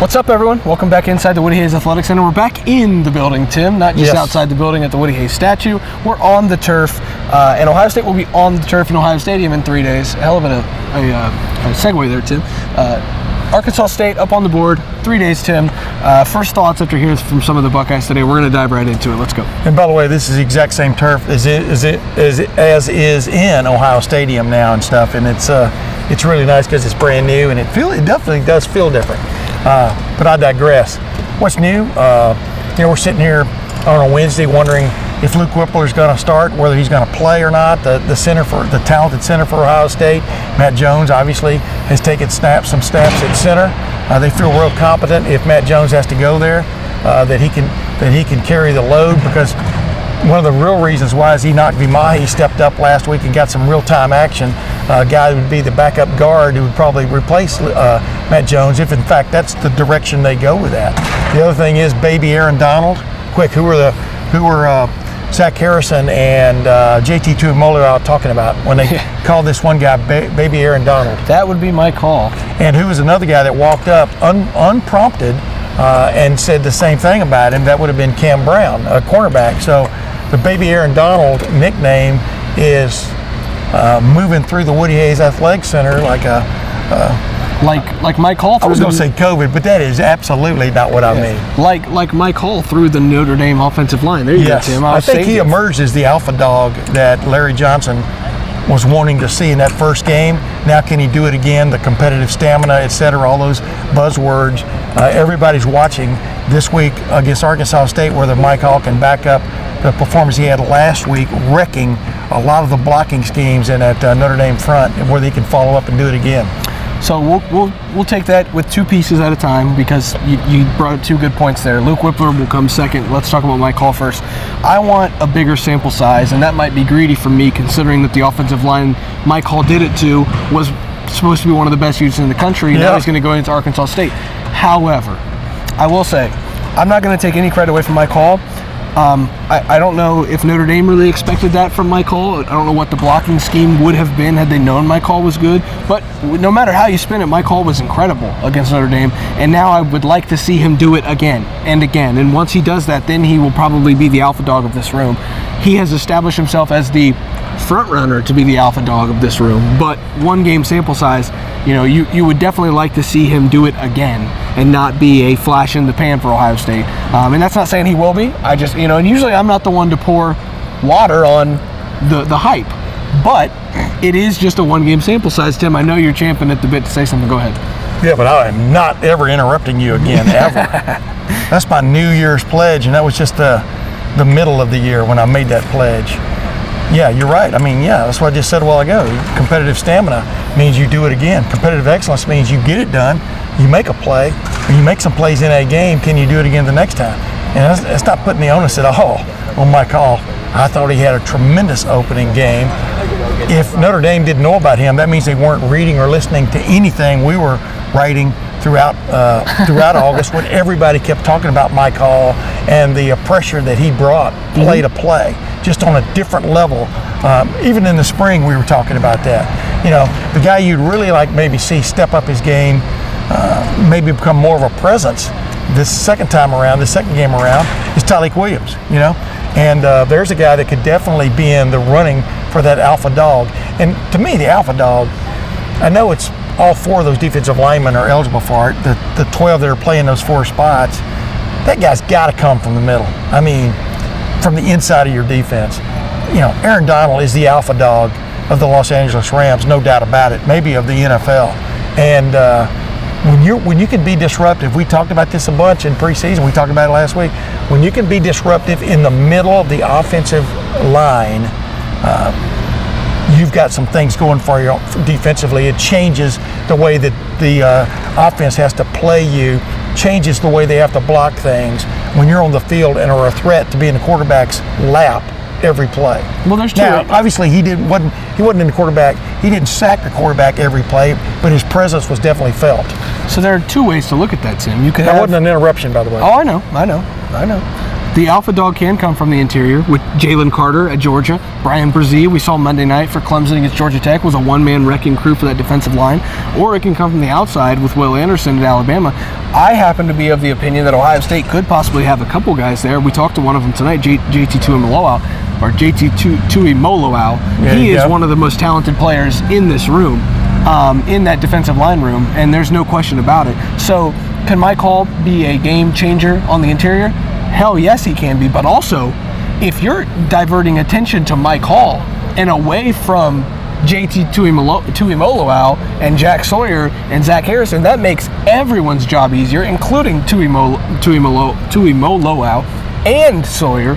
What's up, everyone? Welcome back inside the Woody Hayes Athletic Center. We're back in the building, Tim, not just Yes. outside the building at the Woody Hayes statue. We're on the turf, uh, and Ohio State will be on the turf in Ohio Stadium in three days. Hell of a, a, uh, a segue there, Tim. Uh, Arkansas State up on the board, three days, Tim. Uh, first thoughts after hearing from some of the Buckeyes today. We're going to dive right into it. Let's go. And by the way, this is the exact same turf as it, as it, as, it, as is in Ohio Stadium now and stuff, and it's uh, it's really nice because it's brand new and it feel it definitely does feel different. Uh, but I digress. What's new? Uh, you know, we're sitting here on a Wednesday wondering if Luke Wypler is going to start, whether he's going to play or not. The the center for the talented center for Ohio State, Matt Jones, obviously has taken snaps some snaps at center. Uh, they feel real competent if Matt Jones has to go there, uh, that he can that he can carry the load because one of the real reasons why is Enoch Vimahi stepped up last week and got some real time action. A guy who would be the backup guard who would probably replace uh, Matt Jones if, in fact, that's the direction they go with that. The other thing is baby Aaron Donald. Quick, who were the who were uh, Zach Harrison and uh, JT Tuimoloau talking about when they called this one guy ba- baby Aaron Donald? That would be Mike Hall. and who was another guy that walked up un, unprompted uh, and said the same thing about him. That would have been Cam Brown, a cornerback. So the baby Aaron Donald nickname is uh, moving through the Woody Hayes Athletic Center like a. Like like Mike Hall. I was going to say COVID, but that is absolutely not what I mean. Like like Mike Hall through the Notre Dame offensive line. There you Yes, go, Tim. I was think he it. emerged as the alpha dog that Larry Johnson was wanting to see in that first game. Now, can he do it again? The competitive stamina, et cetera, all those buzzwords. Uh, everybody's watching this week against Arkansas State, whether Mike Hall can back up the performance he had last week, wrecking a lot of the blocking schemes in that uh, Notre Dame front, and whether he can follow up and do it again. So we'll, we'll we'll take that with two pieces at a time because you, you brought up two good points there. Luke Wypler will come second. Let's talk about Mike Hall first. I want a bigger sample size, and that might be greedy for me considering that the offensive line Mike Hall did it to was supposed to be one of the best units in the country. Yeah. Now he's going to go into Arkansas State. However, I will say I'm not going to take any credit away from Mike Hall. Um, I, I don't know if Notre Dame really expected that from Mike Hall. I don't know what the blocking scheme would have been had they known Mike Hall was good. But no matter how you spin it, Mike Hall was incredible against Notre Dame. And now I would like to see him do it again and again. And once he does that, then he will probably be the alpha dog of this room. He has established himself as the front runner to be the alpha dog of this room. But one game sample size, you know, you, you would definitely like to see him do it again and not be a flash in the pan for Ohio State. Um, and that's not saying he will be. I just, you know, and usually I'm not the one to pour water on the, the hype. But it is just a one game sample size, Tim. I know you're champing at the bit to say something. Go ahead. Yeah, but I am not ever interrupting you again, ever. That's my New Year's pledge, and that was just the the middle of the year when I made that pledge. Yeah, you're right. I mean, yeah, that's what I just said a while ago. Competitive stamina means you do it again. Competitive excellence means you get it done, you make a play, you make some plays in a game. Can you do it again the next time? And that's, that's not putting the onus at all on Mike Hall. I thought he had a tremendous opening game if Notre Dame didn't know about him, that means they weren't reading or listening to anything we were writing throughout uh, throughout August when everybody kept talking about Mike Hall and the uh, pressure that he brought play to play, just on a different level. Um, even in the spring, we were talking about that. You know, the guy you'd really like maybe see step up his game, uh, maybe become more of a presence this second time around, the second game around, is Tyleke Williams, you know? And uh, there's a guy that could definitely be in the running for that alpha dog. And to me, the alpha dog, I know it's all four of those defensive linemen are eligible for it, the, the 12 that are playing those four spots. That guy's got to come from the middle. I mean, from the inside of your defense. You know, Aaron Donald is the alpha dog of the Los Angeles Rams, no doubt about it, maybe of the NFL. And uh, when you when you can be disruptive, we talked about this a bunch in preseason. We talked about it last week. When you can be disruptive in the middle of the offensive line, uh, you've got some things going for you defensively. It changes the way that the uh, offense has to play you changes the way they have to block things when you're on the field and are a threat to be in the quarterback's lap every play. Well, there's two. Now, obviously, he didn't wasn't he wasn't in the quarterback. He didn't sack the quarterback every play, but his presence was definitely felt. So there are two ways to look at that, Tim. You could That have, wasn't an interruption, by the way. Oh, I know, I know, I know. The alpha dog can come from the interior with Jalen Carter at Georgia. Bryan Bresee, we saw Monday night for Clemson against Georgia Tech, was a one-man wrecking crew for that defensive line. Or it can come from the outside with Will Anderson at Alabama. I happen to be of the opinion that Ohio State could possibly have a couple guys there. We talked to one of them tonight, J- JT Tuimoloau, or JT Tu- Tuimoloau. There He is go. one of the most talented players in this room, um, in that defensive line room, and there's no question about it. So, can Mike Hall be a game changer on the interior? Hell yes, he can be. But also, if you're diverting attention to Mike Hall and away from JT Tuimoloau and Jack Sawyer and Zach Harrison, that makes everyone's job easier, including Tuimolo- Tuimolo- Tuimoloau and Sawyer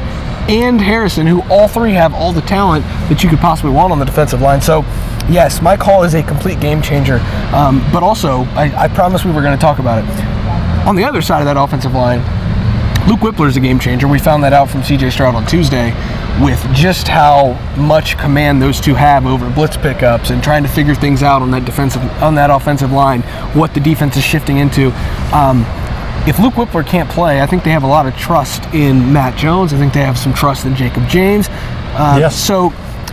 and Harrison, who all three have all the talent that you could possibly want on the defensive line. So, yes, Mike Hall is a complete game changer. Um, but also, I, I promised we were going to talk about it. On the other side of that offensive line, Luke Wypler is a game changer. We found that out from CJ Stroud on Tuesday with just how much command those two have over blitz pickups and trying to figure things out on that defensive on that offensive line, what the defense is shifting into. Um, if Luke Wypler can't play, I think they have a lot of trust in Matt Jones. I think they have some trust in Jakob James. Uh, Yes. So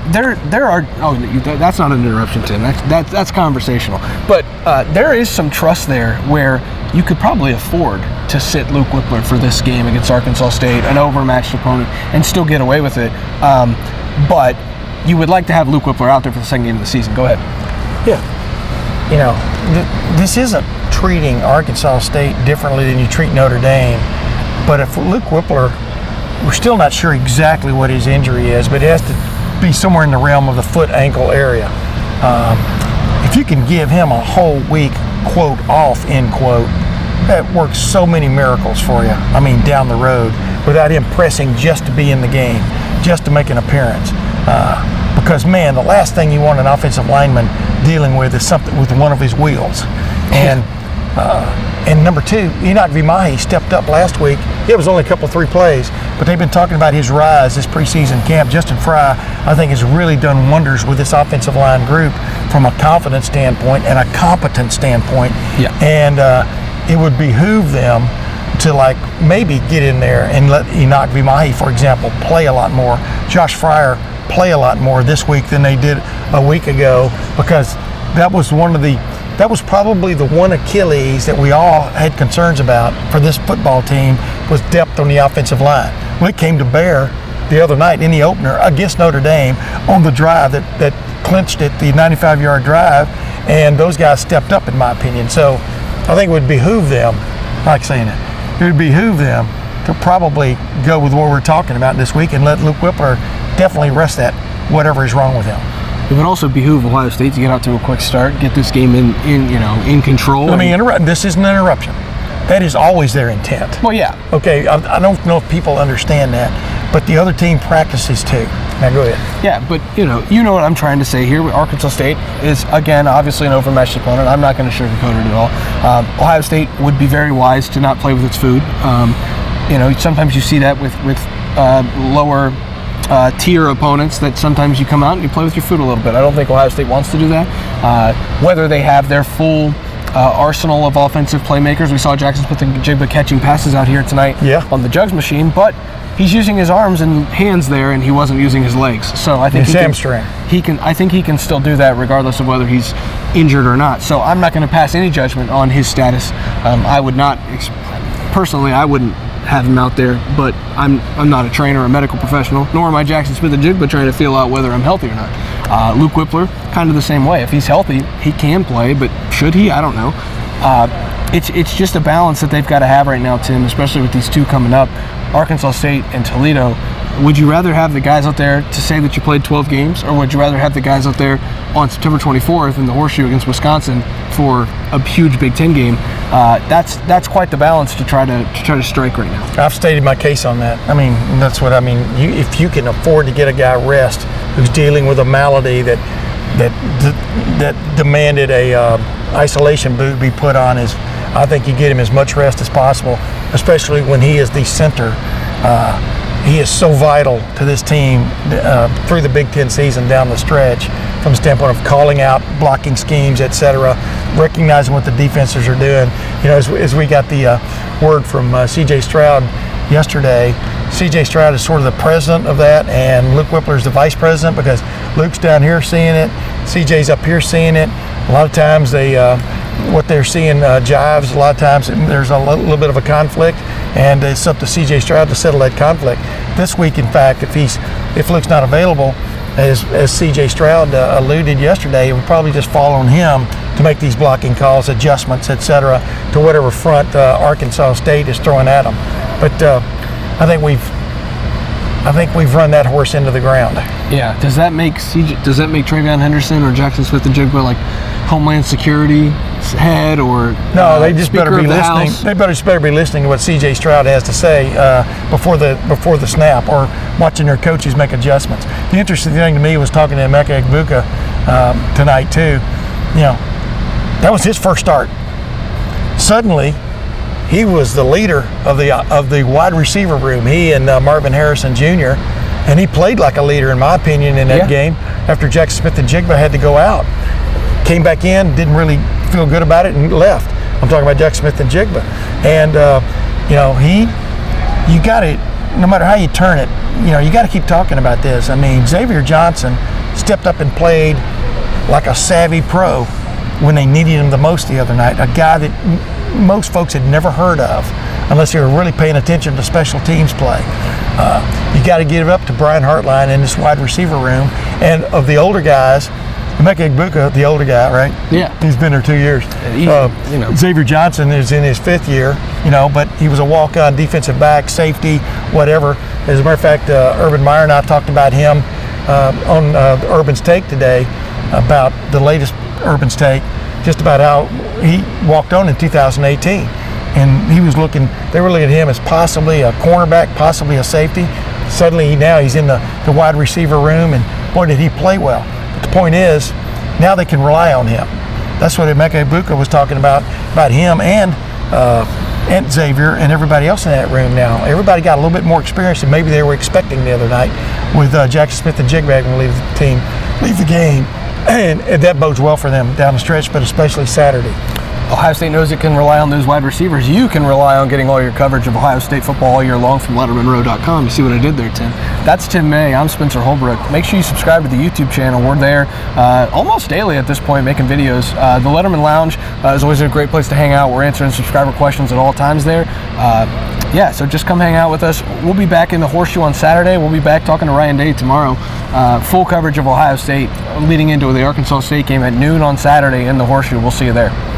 there, there are. Oh, that's not an interruption, Tim. That's that, that's conversational. But uh, there is some trust there where you could probably afford to sit Luke Wypler for this game against Arkansas State, an overmatched opponent, and still get away with it. Um, but you would like to have Luke Wypler out there for the second game of the season. Go ahead. Yeah. You know, th- this isn't treating Arkansas State differently than you treat Notre Dame. But if Luke Wypler, we're still not sure exactly what his injury is, but it has to be somewhere in the realm of the foot ankle area. Um, if you can give him a whole week, quote, off, end quote, that works so many miracles for you. I mean, down the road, without him pressing just to be in the game, just to make an appearance. Uh, because man, the last thing you want an offensive lineman dealing with is something with one of his wheels. And uh, and number two, Enoch Vimahi stepped up last week. It was only a couple three plays, but they've been talking about his rise this preseason camp. Justin Frye, I think, has really done wonders with this offensive line group from a confidence standpoint and a competent standpoint. Yeah. And uh, it would behoove them to like maybe get in there and let Enoch Vimahi, for example, play a lot more. Josh Fryar play a lot more this week than they did a week ago because that was one of the that was probably the one Achilles that we all had concerns about for this football team was depth on the offensive line. Well, it came to bear the other night in the opener against Notre Dame on the drive that, that clinched it, the 95 yard drive, and those guys stepped up, in my opinion. So I think it would behoove them, I like saying it, it would behoove them to probably go with what we're talking about this week and let Luke Wypler definitely rest that whatever is wrong with him. It would also behoove Ohio State to get out to a quick start, get this game in, in you know, in control. Let me interrupt. This isn't an interruption. That is always their intent. well, yeah, Okay, I, I don't know if people understand that, but the other team practices too. Now go ahead. Yeah, but you know, you know what I'm trying to say here. Arkansas State is again obviously an overmatched opponent. I'm not going to sugarcoat it at all. Um, Ohio State would be very wise to not play with its food. Um, you know, sometimes you see that with with uh, lower uh, tier opponents that sometimes you come out and you play with your food a little bit. I don't think Ohio State wants to do that. Uh, whether they have their full uh, arsenal of offensive playmakers, we saw Jackson Smith-Njigba catching passes out here tonight Yeah. on the Jugs machine, but he's using his arms and hands there, and he wasn't using his legs. So I think His he can- hamstring. he can. I think he can still do that regardless of whether he's injured or not. So I'm not going to pass any judgment on his status. Um, I would not, ex- personally, I wouldn't have him out there. But I'm I'm not a trainer a medical professional, nor am I Jackson Smith-Njigba trying to feel out whether I'm healthy or not. Uh, Luke Wypler, kind of the same way. If he's healthy, he can play, but should he? I don't know. Uh, it's it's just a balance that they've got to have right now, Tim, especially with these two coming up, Arkansas State and Toledo. Would you rather have the guys out there to say that you played 12 games, or would you rather have the guys out there on September 24th in the Horseshoe against Wisconsin for a huge Big Ten game? Uh, that's that's quite the balance to try to, to try to strike right now. I've stated my case on that. I mean, that's what I mean. You, if you can afford to get a guy rest who's dealing with a malady that that that demanded a uh, isolation boot be put on his I think you get him as much rest as possible, especially when he is the center. Uh, he is so vital to this team uh, through the Big Ten season down the stretch from the standpoint of calling out blocking schemes, etc., recognizing what the defenses are doing. You know, as, as we got the uh, word from uh, C.J. Stroud yesterday, C.J. Stroud is sort of the president of that, and Luke Wypler is the vice president because Luke's down here seeing it, C.J.'s up here seeing it. A lot of times they uh, what they're seeing uh, jives. A lot of times there's a little bit of a conflict, and it's up to C.J. Stroud to settle that conflict. This week, in fact, if he's if Luke's not available, as, as C.J. Stroud uh, alluded yesterday, it would probably just fall on him to make these blocking calls, adjustments, etc., to whatever front uh, Arkansas State is throwing at them. But uh, I think we've I think we've run that horse into the ground. Yeah. Does that make CJ, does that make TreVeyon Henderson or Jackson Smith-Njigba like Homeland Security head or no? uh, they just better be the listening. House? They better just better be listening to what C.J. Stroud has to say uh, before the before the snap, or watching their coaches make adjustments. The interesting thing to me was talking to Emeka Egbuka um, tonight too. You know, that was his first start. Suddenly, he was the leader of the of the wide receiver room. He and uh, Marvin Harrison Jr. And he played like a leader, in my opinion, in that Yeah. game. After Jack Smith-Njigba had to go out, came back in, didn't really feel good about it, and left. I'm talking about Jack Smith-Njigba. and uh, you know he, you got to, no matter how you turn it, you know you got to keep talking about this. I mean, Xavier Johnson stepped up and played like a savvy pro when they needed him the most the other night. A guy that m- most folks had never heard of unless they were really paying attention to special teams play. Uh, you got to give it up to Brian Hartline in this wide receiver room. And of the older guys, Emeka Egbuka, the older guy, right? Yeah. He's been there two years. he- Uh, you know. Xavier Johnson is in his fifth year, you know, but he was a walk-on defensive back, safety, whatever. As a matter of fact, uh, Urban Meyer and I talked about him uh, on uh, Urban's Take today about the latest Urban's Take, just about how he walked on in 2018. And he was looking, they were looking at him as possibly a cornerback, possibly a safety. Suddenly now he's in the, the wide receiver room, and boy, did he play well. The point is, now they can rely on him. That's what Emeka Egbuka was talking about, about him and uh, and Xavier and everybody else in that room now. Everybody got a little bit more experience than maybe they were expecting the other night with uh, Jackson Smith and Jigback when leave the team, leave the game. And that bodes well for them down the stretch, but especially Saturday. Ohio State knows it can rely on those wide receivers. You can rely on getting all your coverage of Ohio State football all year long from LettermanRow.com. You see what I did there, Tim? That's Tim May. I'm Spencer Holbrook. Make sure you subscribe to the YouTube channel. We're there uh, almost daily at this point making videos. Uh, the Letterman Lounge uh, is always a great place to hang out. We're answering subscriber questions at all times there. Uh, yeah, so just come hang out with us. We'll be back in the horseshoe on Saturday. We'll be back talking to Ryan Day tomorrow. Uh, full coverage of Ohio State leading into the Arkansas State game at noon on Saturday in the horseshoe. We'll see you there.